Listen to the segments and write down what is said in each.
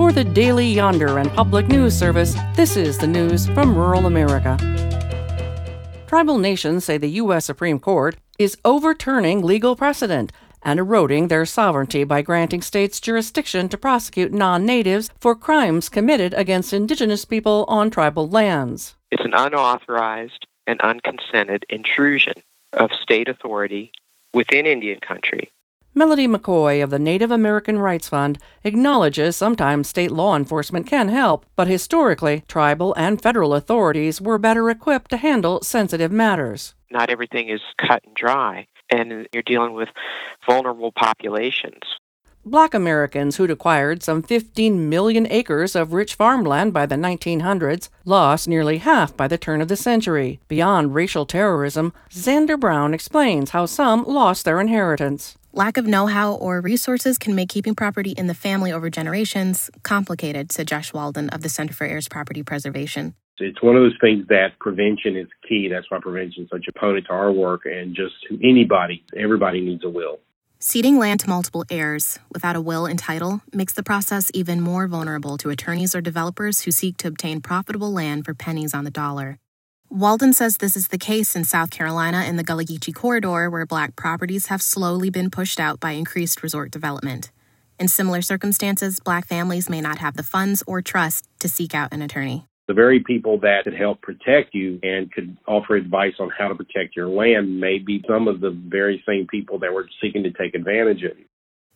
For the Daily Yonder and Public News Service, this is the news from rural America. Tribal nations say the U.S. Supreme Court is overturning legal precedent and eroding their sovereignty by granting states jurisdiction to prosecute non natives for crimes committed against indigenous people on tribal lands. It's an unauthorized and unconsented intrusion of state authority within Indian country. Melody McCoy of the Native American Rights Fund acknowledges sometimes state law enforcement can help, but historically, tribal and federal authorities were better equipped to handle sensitive matters. Not everything is cut and dry and you're dealing with vulnerable populations. Black Americans who'd acquired some 15 million acres of rich farmland by the 1900s lost nearly half by the turn of the century. Beyond racial terrorism, Xander Brown explains how some lost their inheritance. Lack of know how or resources can make keeping property in the family over generations complicated, said Josh Walden of the Center for Heirs Property Preservation. It's one of those things that prevention is key. That's why prevention is such a opponent to our work and just to anybody, everybody needs a will. Ceding land to multiple heirs without a will and title makes the process even more vulnerable to attorneys or developers who seek to obtain profitable land for pennies on the dollar. Walden says this is the case in South Carolina in the Gullah Geechee corridor, where black properties have slowly been pushed out by increased resort development. In similar circumstances, black families may not have the funds or trust to seek out an attorney the very people that could help protect you and could offer advice on how to protect your land may be some of the very same people that were seeking to take advantage of you.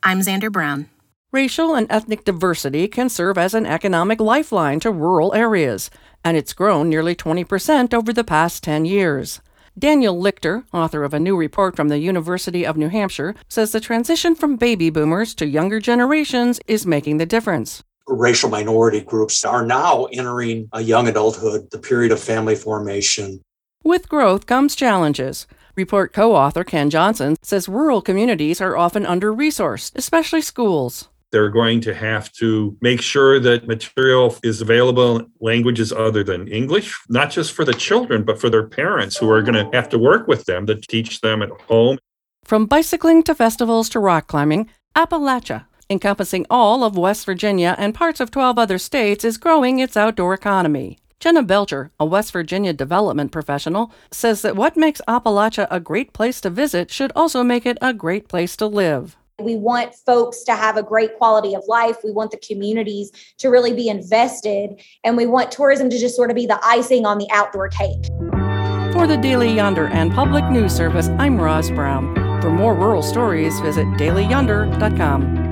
I'm Xander Brown. Racial and ethnic diversity can serve as an economic lifeline to rural areas, and it's grown nearly 20% over the past 10 years. Daniel Lichter, author of a new report from the University of New Hampshire, says the transition from baby boomers to younger generations is making the difference racial minority groups are now entering a young adulthood, the period of family formation. With growth comes challenges. Report co author Ken Johnson says rural communities are often under resourced, especially schools. They're going to have to make sure that material is available in languages other than English, not just for the children, but for their parents who are going to have to work with them to teach them at home. From bicycling to festivals to rock climbing, Appalachia encompassing all of West Virginia and parts of 12 other states, is growing its outdoor economy. Jenna Belcher, a West Virginia development professional, says that what makes Appalachia a great place to visit should also make it a great place to live. We want folks to have a great quality of life. We want the communities to really be invested, and we want tourism to just sort of be the icing on the outdoor cake. For the Daily Yonder and Public News Service, I'm Roz Brown. For more rural stories, visit dailyyonder.com.